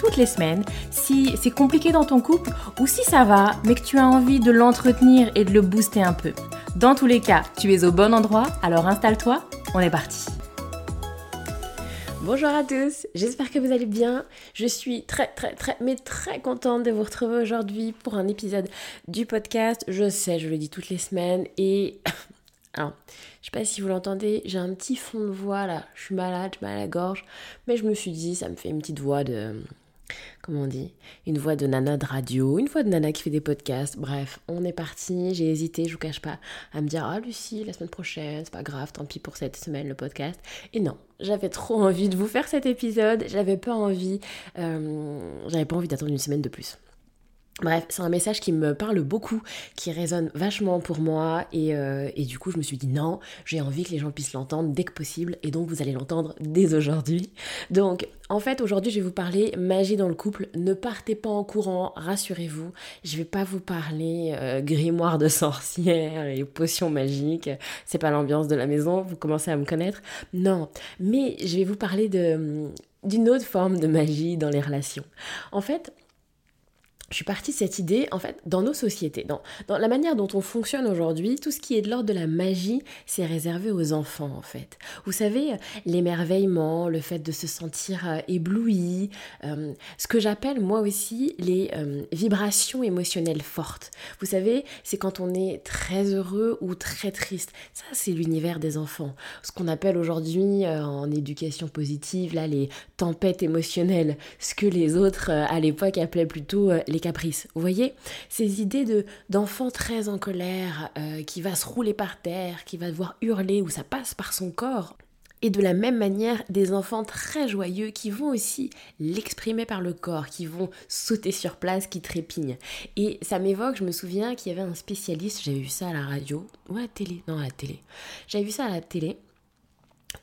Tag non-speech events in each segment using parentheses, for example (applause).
toutes les semaines si c'est compliqué dans ton couple ou si ça va, mais que tu as envie de l'entretenir et de le booster un peu. Dans tous les cas, tu es au bon endroit, alors installe-toi, on est parti. Bonjour à tous, j'espère que vous allez bien. Je suis très très très mais très contente de vous retrouver aujourd'hui pour un épisode du podcast. Je sais, je le dis toutes les semaines et (laughs) alors, je sais pas si vous l'entendez, j'ai un petit fond de voix là. Je suis malade, j'ai mal à la gorge. Mais je me suis dit, ça me fait une petite voix de. Comment on dit Une voix de nana de radio, une voix de nana qui fait des podcasts. Bref, on est parti. J'ai hésité, je vous cache pas, à me dire Ah, Lucie, la semaine prochaine, c'est pas grave, tant pis pour cette semaine le podcast. Et non, j'avais trop envie de vous faire cet épisode. J'avais pas envie. Euh, j'avais pas envie d'attendre une semaine de plus. Bref, c'est un message qui me parle beaucoup, qui résonne vachement pour moi et, euh, et du coup je me suis dit non, j'ai envie que les gens puissent l'entendre dès que possible et donc vous allez l'entendre dès aujourd'hui. Donc en fait aujourd'hui je vais vous parler magie dans le couple, ne partez pas en courant, rassurez-vous, je vais pas vous parler euh, grimoire de sorcière et potions magiques, c'est pas l'ambiance de la maison, vous commencez à me connaître, non, mais je vais vous parler de d'une autre forme de magie dans les relations. En fait, je suis partie de cette idée, en fait, dans nos sociétés, dans, dans la manière dont on fonctionne aujourd'hui, tout ce qui est de l'ordre de la magie, c'est réservé aux enfants, en fait. Vous savez, l'émerveillement, le fait de se sentir euh, ébloui, euh, ce que j'appelle moi aussi les euh, vibrations émotionnelles fortes. Vous savez, c'est quand on est très heureux ou très triste. Ça, c'est l'univers des enfants. Ce qu'on appelle aujourd'hui en éducation positive, là, les tempêtes émotionnelles. Ce que les autres, à l'époque, appelaient plutôt les caprices. Vous voyez Ces idées de d'enfant très en colère, euh, qui va se rouler par terre, qui va devoir hurler, ou ça passe par son corps. Et de la même manière, des enfants très joyeux qui vont aussi l'exprimer par le corps, qui vont sauter sur place, qui trépignent. Et ça m'évoque, je me souviens qu'il y avait un spécialiste, j'avais vu ça à la radio, ou à la télé, non à la télé. J'avais vu ça à la télé,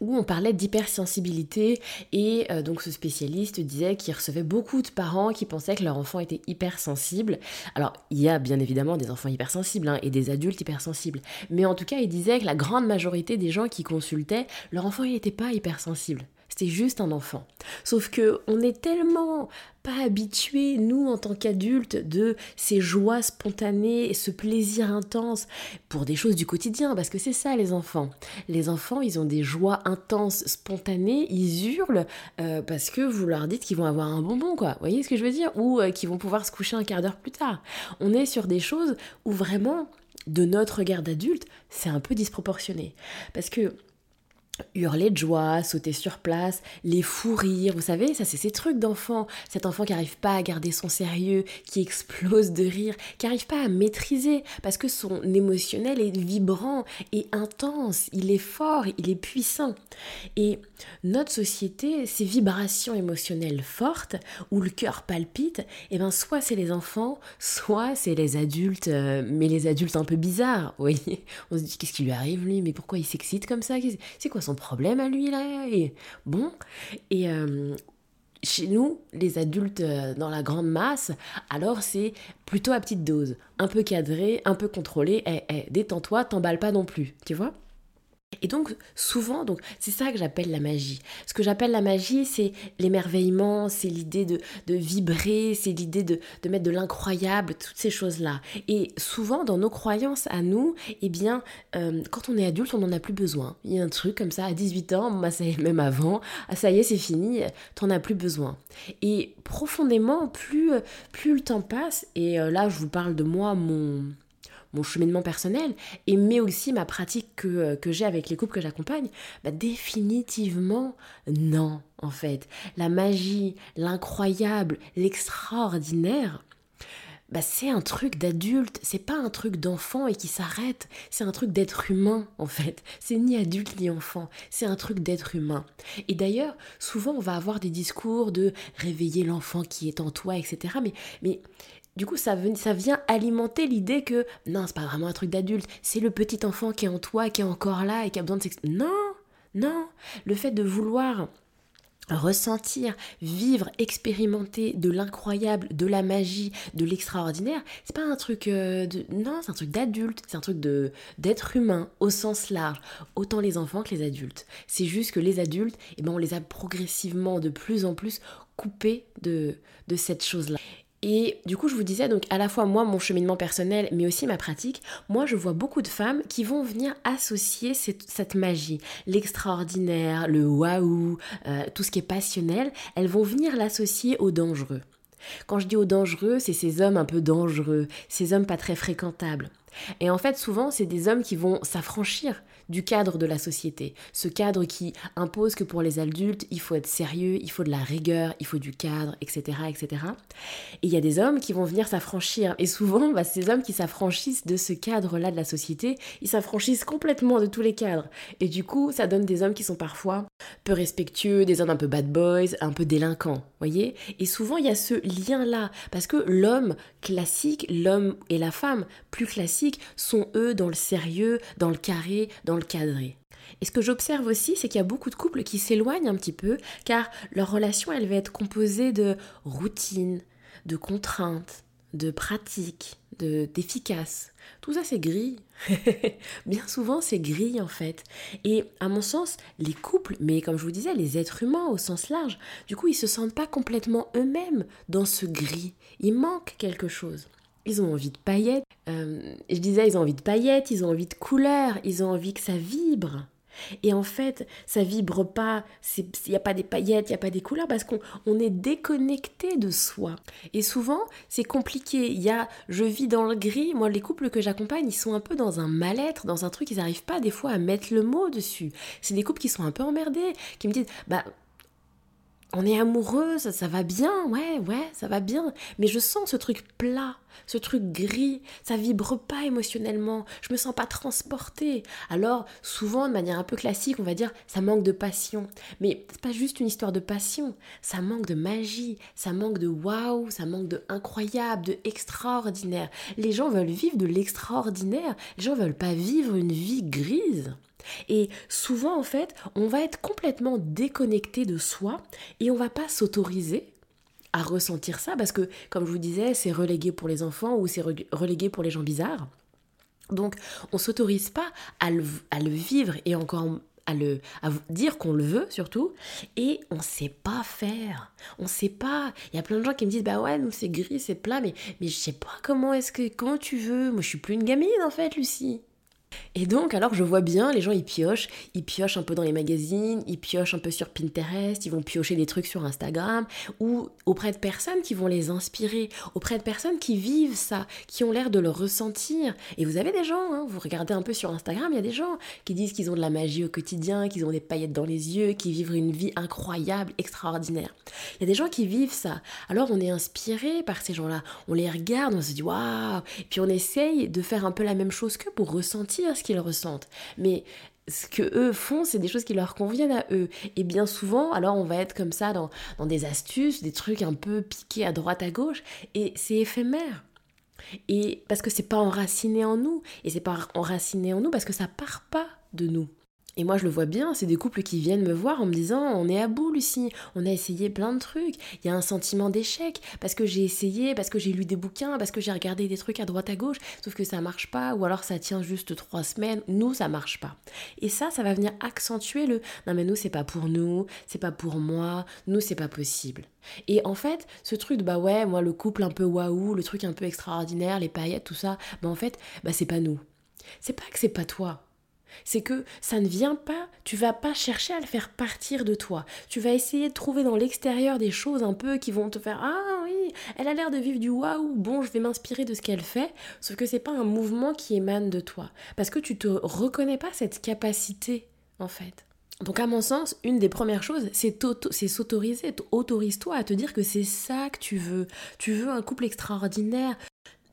où on parlait d'hypersensibilité et euh, donc ce spécialiste disait qu'il recevait beaucoup de parents qui pensaient que leur enfant était hypersensible. Alors il y a bien évidemment des enfants hypersensibles hein, et des adultes hypersensibles, mais en tout cas il disait que la grande majorité des gens qui consultaient, leur enfant n'était pas hypersensible. C'était juste un enfant. Sauf que on est tellement pas habitués, nous, en tant qu'adultes, de ces joies spontanées et ce plaisir intense pour des choses du quotidien, parce que c'est ça les enfants. Les enfants, ils ont des joies intenses, spontanées, ils hurlent euh, parce que vous leur dites qu'ils vont avoir un bonbon, quoi. Vous voyez ce que je veux dire? Ou euh, qu'ils vont pouvoir se coucher un quart d'heure plus tard. On est sur des choses où vraiment, de notre regard d'adulte, c'est un peu disproportionné. Parce que hurler de joie, sauter sur place, les fous rires, vous savez, ça c'est ces trucs d'enfant, cet enfant qui n'arrive pas à garder son sérieux, qui explose de rire, qui n'arrive pas à maîtriser, parce que son émotionnel est vibrant et intense, il est fort, il est puissant. Et notre société, ces vibrations émotionnelles fortes, où le cœur palpite, eh ben soit c'est les enfants, soit c'est les adultes, euh, mais les adultes un peu bizarres, vous voyez. On se dit qu'est-ce qui lui arrive lui, mais pourquoi il s'excite comme ça? C'est quoi son problème à lui là et bon. Et euh, chez nous, les adultes euh, dans la grande masse, alors c'est plutôt à petite dose, un peu cadré, un peu contrôlé. Eh, eh, détends-toi, t'emballes pas non plus, tu vois? Et donc souvent, donc c'est ça que j'appelle la magie. Ce que j'appelle la magie, c'est l'émerveillement, c'est l'idée de, vibrer, c'est l'idée de, mettre de l'incroyable, toutes ces choses-là. Et souvent dans nos croyances à nous, eh bien, euh, quand on est adulte, on n'en a plus besoin. Il y a un truc comme ça, à 18 ans, ça même avant, ah, ça y est, c'est fini, t'en as plus besoin. Et profondément, plus, plus le temps passe, et euh, là je vous parle de moi, mon mon cheminement personnel, et mais aussi ma pratique que, euh, que j'ai avec les couples que j'accompagne, bah définitivement non, en fait. La magie, l'incroyable, l'extraordinaire, bah, c'est un truc d'adulte, c'est pas un truc d'enfant et qui s'arrête, c'est un truc d'être humain en fait. C'est ni adulte ni enfant, c'est un truc d'être humain. Et d'ailleurs, souvent on va avoir des discours de réveiller l'enfant qui est en toi, etc. Mais, mais du coup, ça, vient alimenter l'idée que non, c'est pas vraiment un truc d'adulte, c'est le petit enfant qui est en toi, qui est encore là et qui a besoin de s'exprimer. Non, non, le fait de vouloir ressentir, vivre, expérimenter de l'incroyable, de la magie, de l'extraordinaire, c'est pas un truc euh, de non, c'est un truc d'adulte, c'est un truc de d'être humain au sens large, autant les enfants que les adultes. C'est juste que les adultes, eh ben on les a progressivement de plus en plus coupés de de cette chose-là. Et du coup, je vous disais, donc à la fois moi, mon cheminement personnel, mais aussi ma pratique, moi, je vois beaucoup de femmes qui vont venir associer cette, magie, l'extraordinaire, le waouh, euh, tout ce qui est passionnel, elles vont venir l'associer au dangereux. Quand je dis au dangereux, c'est ces hommes un peu dangereux, ces hommes pas très fréquentables. Et en fait, souvent, c'est des hommes qui vont s'affranchir du cadre de la société. Ce cadre qui impose que pour les adultes, il faut être sérieux, il faut de la rigueur, il faut du cadre, etc. etc. Et il y a des hommes qui vont venir s'affranchir. Et souvent, bah, ces hommes qui s'affranchissent de ce cadre-là de la société, ils s'affranchissent complètement de tous les cadres. Et du coup, ça donne des hommes qui sont parfois peu respectueux, des hommes un peu bad boys, un peu délinquants, voyez Et souvent, il y a ce lien-là. Parce que l'homme classique, l'homme et la femme plus classiques, sont eux dans le sérieux, dans le carré, dans le cadré. Et ce que j'observe aussi, c'est qu'il y a beaucoup de couples qui s'éloignent un petit peu, car leur relation, elle va être composée de routines, de contraintes, de pratiques, de d'efficace. Tout ça, c'est gris. (laughs) Bien souvent, c'est gris en fait. Et à mon sens, les couples, mais comme je vous disais, les êtres humains au sens large, du coup, ils se sentent pas complètement eux-mêmes dans ce gris. Il manque quelque chose. Ils ont envie de paillettes. Euh, je disais, ils ont envie de paillettes, ils ont envie de couleurs, ils ont envie que ça vibre. Et en fait, ça vibre pas, il n'y a pas des paillettes, il n'y a pas des couleurs, parce qu'on est déconnecté de soi. Et souvent, c'est compliqué. Il y a, je vis dans le gris, moi, les couples que j'accompagne, ils sont un peu dans un mal-être, dans un truc, ils n'arrivent pas des fois à mettre le mot dessus. C'est des couples qui sont un peu emmerdés, qui me disent, bah, on est amoureux, ça, va bien, ouais, ouais, ça va bien. Mais je sens ce truc plat, ce truc gris, ça vibre pas émotionnellement, je me sens pas transportée. Alors, souvent, de manière un peu classique, on va dire, ça manque de passion. Mais c'est pas juste une histoire de passion, ça manque de magie, ça manque de waouh, ça manque de incroyable, de extraordinaire. Les gens veulent vivre de l'extraordinaire, les gens veulent pas vivre une vie grise. Et souvent, en fait, on va être complètement déconnecté de soi et on va pas s'autoriser à ressentir ça parce que, comme je vous disais, c'est relégué pour les enfants ou c'est relégué pour les gens bizarres. Donc, on s'autorise pas à le, vivre et encore à le à dire qu'on le veut surtout. Et on sait pas faire. On sait pas. Il y a plein de gens qui me disent bah ouais nous c'est gris c'est plat mais mais je sais pas comment est-ce que comment tu veux. Moi je suis plus une gamine en fait Lucie et donc, alors je vois bien, les gens ils piochent, ils piochent un peu dans les magazines, ils piochent un peu sur Pinterest, ils vont piocher des trucs sur Instagram, ou auprès de personnes qui vont les inspirer, auprès de personnes qui vivent ça, qui ont l'air de le ressentir. Et vous avez des gens, hein, vous regardez un peu sur Instagram, il y a des gens qui disent qu'ils ont de la magie au quotidien, qu'ils ont des paillettes dans les yeux, qui vivent une vie incroyable, extraordinaire. Il y a des gens qui vivent ça. Alors on est inspiré par ces gens-là, on les regarde, on se dit waouh, puis on essaye de faire un peu la même chose qu'eux pour ressentir ce qu'ils ressentent. Mais ce que eux font, c'est des choses qui leur conviennent à eux. Et bien souvent, alors on va être comme ça dans, dans des astuces, des trucs un peu piqués à droite à gauche, et c'est éphémère. Et parce que c'est pas enraciné en nous, et c'est pas enraciné en nous parce que ça part pas de nous. Et moi, je le vois bien, c'est des couples qui viennent me voir en me disant On est à bout, Lucie, on a essayé plein de trucs. Il y a un sentiment d'échec parce que j'ai essayé, parce que j'ai lu des bouquins, parce que j'ai regardé des trucs à droite à gauche, sauf que ça marche pas, ou alors ça tient juste trois semaines. Nous, ça marche pas. Et ça, ça va venir accentuer le Non, mais nous, c'est pas pour nous, c'est pas pour moi, nous, c'est pas possible. Et en fait, ce truc de bah ouais, moi, le couple un peu waouh, le truc un peu extraordinaire, les paillettes, tout ça, bah en fait, bah c'est pas nous. C'est pas que c'est pas toi c'est que ça ne vient pas, tu vas pas chercher à le faire partir de toi. Tu vas essayer de trouver dans l'extérieur des choses un peu qui vont te faire ah oui, elle a l'air de vivre du waouh, bon, je vais m'inspirer de ce qu'elle fait, sauf que c'est pas un mouvement qui émane de toi parce que tu te reconnais pas cette capacité en fait. Donc à mon sens, une des premières choses, c'est s'autoriser, autorise-toi à te dire que c'est ça que tu veux. Tu veux un couple extraordinaire,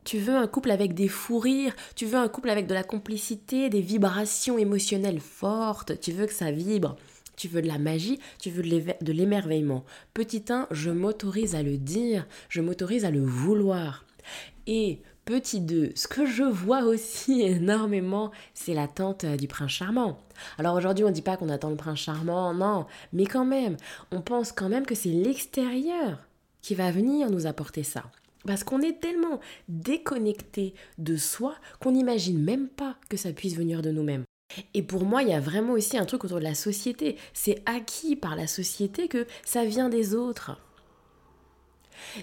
Tu veux un couple avec des fous rires, tu veux un couple avec de la complicité, des vibrations émotionnelles fortes, tu veux que ça vibre. Tu veux de la magie, tu veux de l'émerveillement. Petit 1, je m'autorise à le dire, je m'autorise à le vouloir. Et petit 2, ce que je vois aussi (laughs) énormément, c'est l'attente du prince charmant. Alors aujourd'hui, on ne dit pas qu'on attend le prince charmant, non, mais quand même, on pense quand même que c'est l'extérieur qui va venir nous apporter ça. Parce qu'on est tellement déconnecté de soi qu'on n'imagine même pas que ça puisse venir de nous-mêmes. Et pour moi, il y a vraiment aussi un truc autour de la société. C'est acquis par la société que ça vient des autres.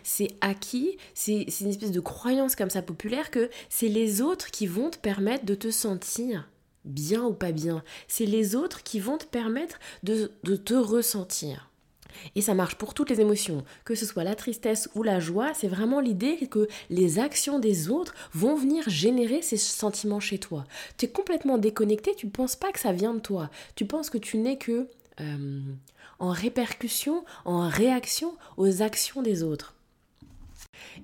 C'est acquis, c'est une espèce de croyance comme ça populaire que c'est les autres qui vont te permettre de te sentir bien ou pas bien. C'est les autres qui vont te permettre de, de te ressentir. Et ça marche pour toutes les émotions, que ce soit la tristesse ou la joie, c'est vraiment l'idée que les actions des autres vont venir générer ces sentiments chez toi. Tu es complètement déconnecté, tu ne penses pas que ça vient de toi. Tu penses que tu n'es que euh, en répercussion, en réaction aux actions des autres.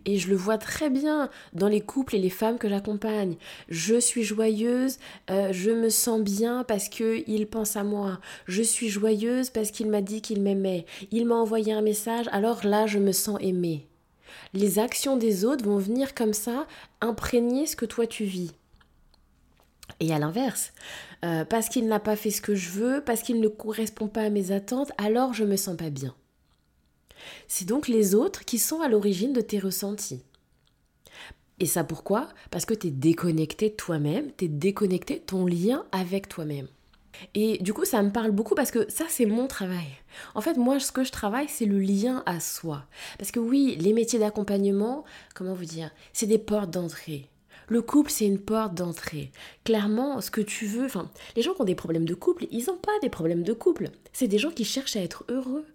Et je le vois très bien dans les couples et les femmes que j'accompagne. Je suis joyeuse, euh, je me sens bien parce qu'il pense à moi. Je suis joyeuse parce qu'il m'a dit qu'il m'aimait. Il m'a envoyé un message, alors là, je me sens aimée. Les actions des autres vont venir comme ça imprégner ce que toi tu vis. Et à l'inverse, euh, parce qu'il n'a pas fait ce que je veux, parce qu'il ne correspond pas à mes attentes, alors je me sens pas bien. C'est donc les autres qui sont à l'origine de tes ressentis. Et ça pourquoi? Parce que tu es déconnecté de toi-même, tu es déconnecté de ton lien avec toi-même. Et du coup, ça me parle beaucoup parce que ça, c'est mon travail. En fait, moi, ce que je travaille, c'est le lien à soi. Parce que oui, les métiers d'accompagnement, comment vous dire, c'est des portes d'entrée. Le couple, c'est une porte d'entrée. Clairement, ce que tu veux, enfin, les gens qui ont des problèmes de couple, ils n'ont pas des problèmes de couple. C'est des gens qui cherchent à être heureux.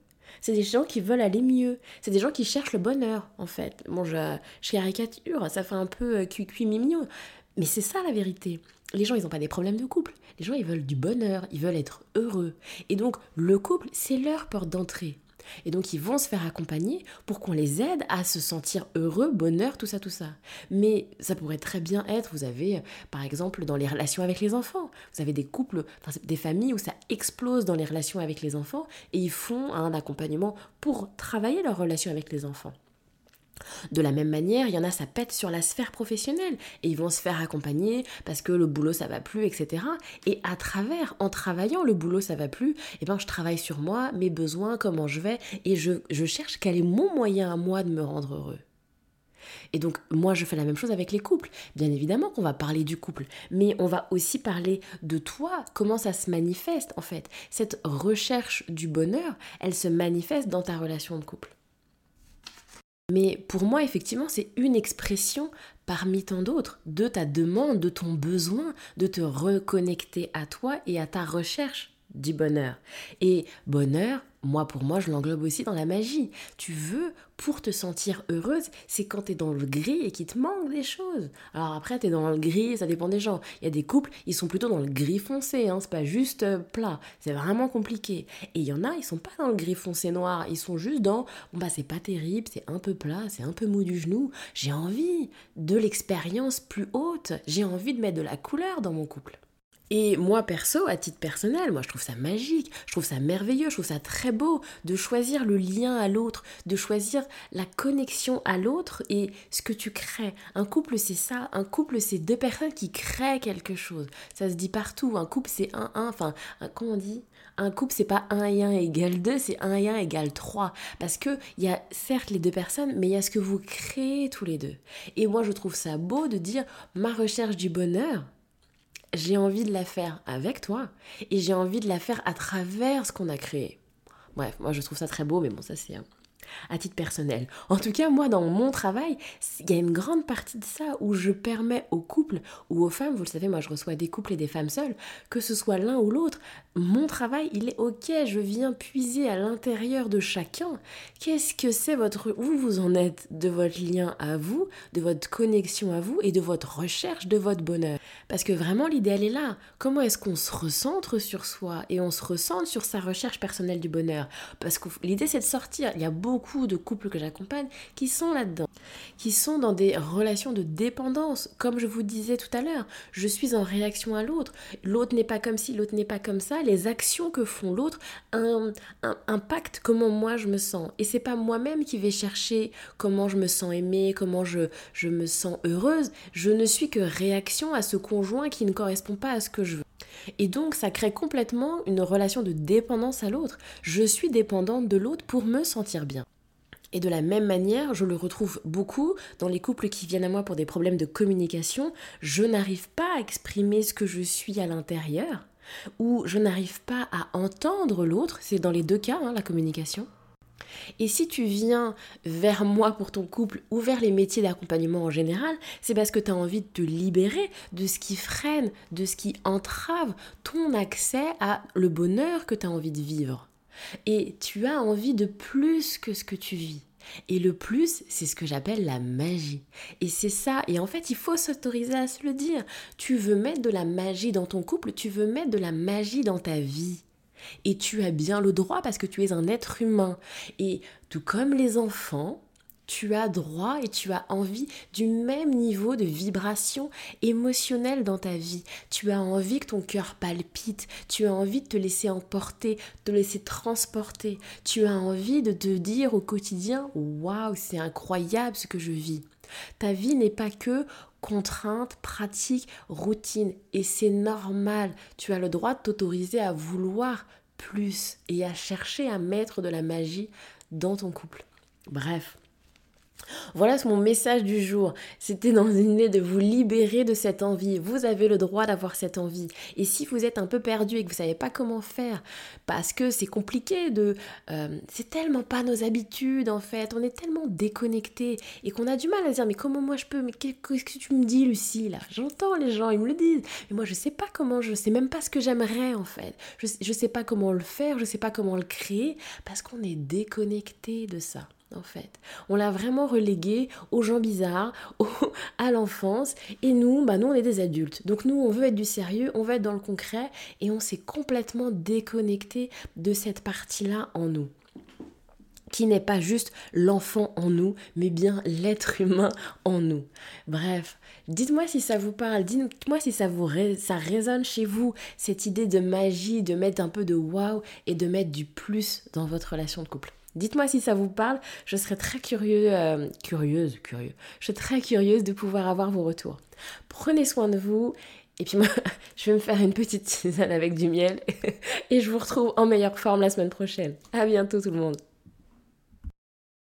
C'est des gens qui veulent aller mieux. C'est des gens qui cherchent le bonheur, en fait. Bon, je, caricature, ça fait un peu euh, cuit mignon. Mais c'est ça la vérité. Les gens, ils n'ont pas des problèmes de couple. Les gens, ils veulent du bonheur, ils veulent être heureux. Et donc, le couple, c'est leur porte d'entrée. Et donc ils vont se faire accompagner pour qu'on les aide à se sentir heureux, bonheur, tout ça, tout ça. Mais ça pourrait très bien être, vous avez par exemple dans les relations avec les enfants, vous avez des couples, des familles où ça explose dans les relations avec les enfants et ils font un accompagnement pour travailler leur relation avec les enfants. De la même manière, il y en a, ça pète sur la sphère professionnelle et ils vont se faire accompagner parce que le boulot ça va plus, etc. Et à travers, en travaillant le boulot ça va plus, eh ben je travaille sur moi, mes besoins, comment je vais et je, je cherche quel est mon moyen à moi de me rendre heureux. Et donc, moi, je fais la même chose avec les couples. Bien évidemment qu'on va parler du couple, mais on va aussi parler de toi, comment ça se manifeste en fait. Cette recherche du bonheur, elle se manifeste dans ta relation de couple. Mais pour moi, effectivement, c'est une expression parmi tant d'autres de ta demande, de ton besoin de te reconnecter à toi et à ta recherche du bonheur. Et bonheur, moi, pour moi, je l'englobe aussi dans la magie. Tu veux, pour te sentir heureuse, c'est quand tu es dans le gris et qu'il te manque des choses. Alors après, tu es dans le gris, ça dépend des gens. Il y a des couples, ils sont plutôt dans le gris foncé, hein, c'est pas juste euh, plat. C'est vraiment compliqué. Et il y en a, ils sont pas dans le gris foncé noir, ils sont juste dans, bon bah c'est pas terrible, c'est un peu plat, c'est un peu mou du genou. J'ai envie de l'expérience plus haute, j'ai envie de mettre de la couleur dans mon couple. Et moi, perso, à titre personnel, moi, je trouve ça magique, je trouve ça merveilleux, je trouve ça très beau de choisir le lien à l'autre, de choisir la connexion à l'autre et ce que tu crées. Un couple, c'est ça. Un couple, c'est deux personnes qui créent quelque chose. Ça se dit partout. Un couple, c'est un, un, enfin, comment on dit? Un couple, c'est pas 1 et 1 égale 2, c'est 1 et 1 égale 3. Parce que il y a certes les deux personnes, mais il y a ce que vous créez tous les deux. Et moi, je trouve ça beau de dire ma recherche du bonheur, j'ai envie de la faire avec toi et j'ai envie de la faire à travers ce qu'on a créé. Bref, moi je trouve ça très beau, mais bon, ça c'est à titre personnel. En tout cas, moi, dans mon travail, il y a une grande partie de ça où je permets aux couples ou aux femmes, vous le savez, moi je reçois des couples et des femmes seules, que ce soit l'un ou l'autre, mon travail, il est ok, je viens puiser à l'intérieur de chacun. Qu'est-ce que c'est votre... Où vous en êtes de votre lien à vous, de votre connexion à vous et de votre recherche de votre bonheur? Parce que vraiment, l'idéal est là. Comment est-ce qu'on se recentre sur soi et on se recentre sur sa recherche personnelle du bonheur? Parce que l'idée, c'est de sortir. Il y a beaucoup beaucoup de couples que j'accompagne qui sont là-dedans, qui sont dans des relations de dépendance. Comme je vous disais tout à l'heure, je suis en réaction à l'autre. L'autre n'est pas comme ci, l'autre n'est pas comme ça. Les actions que font l'autre impactent comment moi je me sens. Et c'est pas moi-même qui vais chercher comment je me sens aimée, comment je, je me sens heureuse. Je ne suis que réaction à ce conjoint qui ne correspond pas à ce que je veux. Et donc ça crée complètement une relation de dépendance à l'autre. Je suis dépendante de l'autre pour me sentir bien. Et de la même manière, je le retrouve beaucoup dans les couples qui viennent à moi pour des problèmes de communication. Je n'arrive pas à exprimer ce que je suis à l'intérieur, ou je n'arrive pas à entendre l'autre. C'est dans les deux cas, hein, la communication. Et si tu viens vers moi pour ton couple ou vers les métiers d'accompagnement en général, c'est parce que tu as envie de te libérer de ce qui freine, de ce qui entrave ton accès à le bonheur que tu as envie de vivre. Et tu as envie de plus que ce que tu vis. Et le plus, c'est ce que j'appelle la magie. Et c'est ça. Et en fait, il faut s'autoriser à se le dire. Tu veux mettre de la magie dans ton couple, tu veux mettre de la magie dans ta vie. Et tu as bien le droit parce que tu es un être humain. Et tout comme les enfants, tu as droit et tu as envie du même niveau de vibration émotionnelle dans ta vie. Tu as envie que ton cœur palpite, tu as envie de te laisser emporter, de te laisser transporter. Tu as envie de te dire au quotidien Waouh, c'est incroyable ce que je vis. Ta vie n'est pas que contrainte, pratique, routine. Et c'est normal. Tu as le droit de t'autoriser à vouloir plus et à chercher à mettre de la magie dans ton couple. Bref, voilà mon message du jour. C'était dans une idée de vous libérer de cette envie. Vous avez le droit d'avoir cette envie. Et si vous êtes un peu perdu et que vous savez pas comment faire, parce que c'est compliqué de... Euh, c'est tellement pas nos habitudes en fait. On est tellement déconnecté et qu'on a du mal à dire mais comment moi je peux... Mais qu'est-ce que tu me dis Lucie? Là J'entends les gens, ils me le disent. Mais moi je sais pas comment, je sais même pas ce que j'aimerais en fait. Je, je sais pas comment le faire, je sais pas comment le créer parce qu'on est déconnecté de ça en fait. On l'a vraiment relégué aux gens bizarres, à l'enfance. Et nous, bah nous, on est des adultes. Donc nous, on veut être du sérieux, on veut être dans le concret. Et on s'est complètement déconnecté de cette partie-là en nous qui n'est pas juste l'enfant en nous, mais bien l'être humain en nous. Bref, dites-moi si ça vous parle, dites-moi si ça vous ça résonne chez vous cette idée de magie, de mettre un peu de waouh et de mettre du plus dans votre relation de couple. Dites-moi si ça vous parle, je serais très curieux, euh, curieuse, curieux. Je serais très curieuse de pouvoir avoir vos retours. Prenez soin de vous et puis (laughs) moi, je vais me faire une petite tisane avec du miel (laughs) et je vous retrouve en meilleure forme la semaine prochaine. À bientôt tout le monde.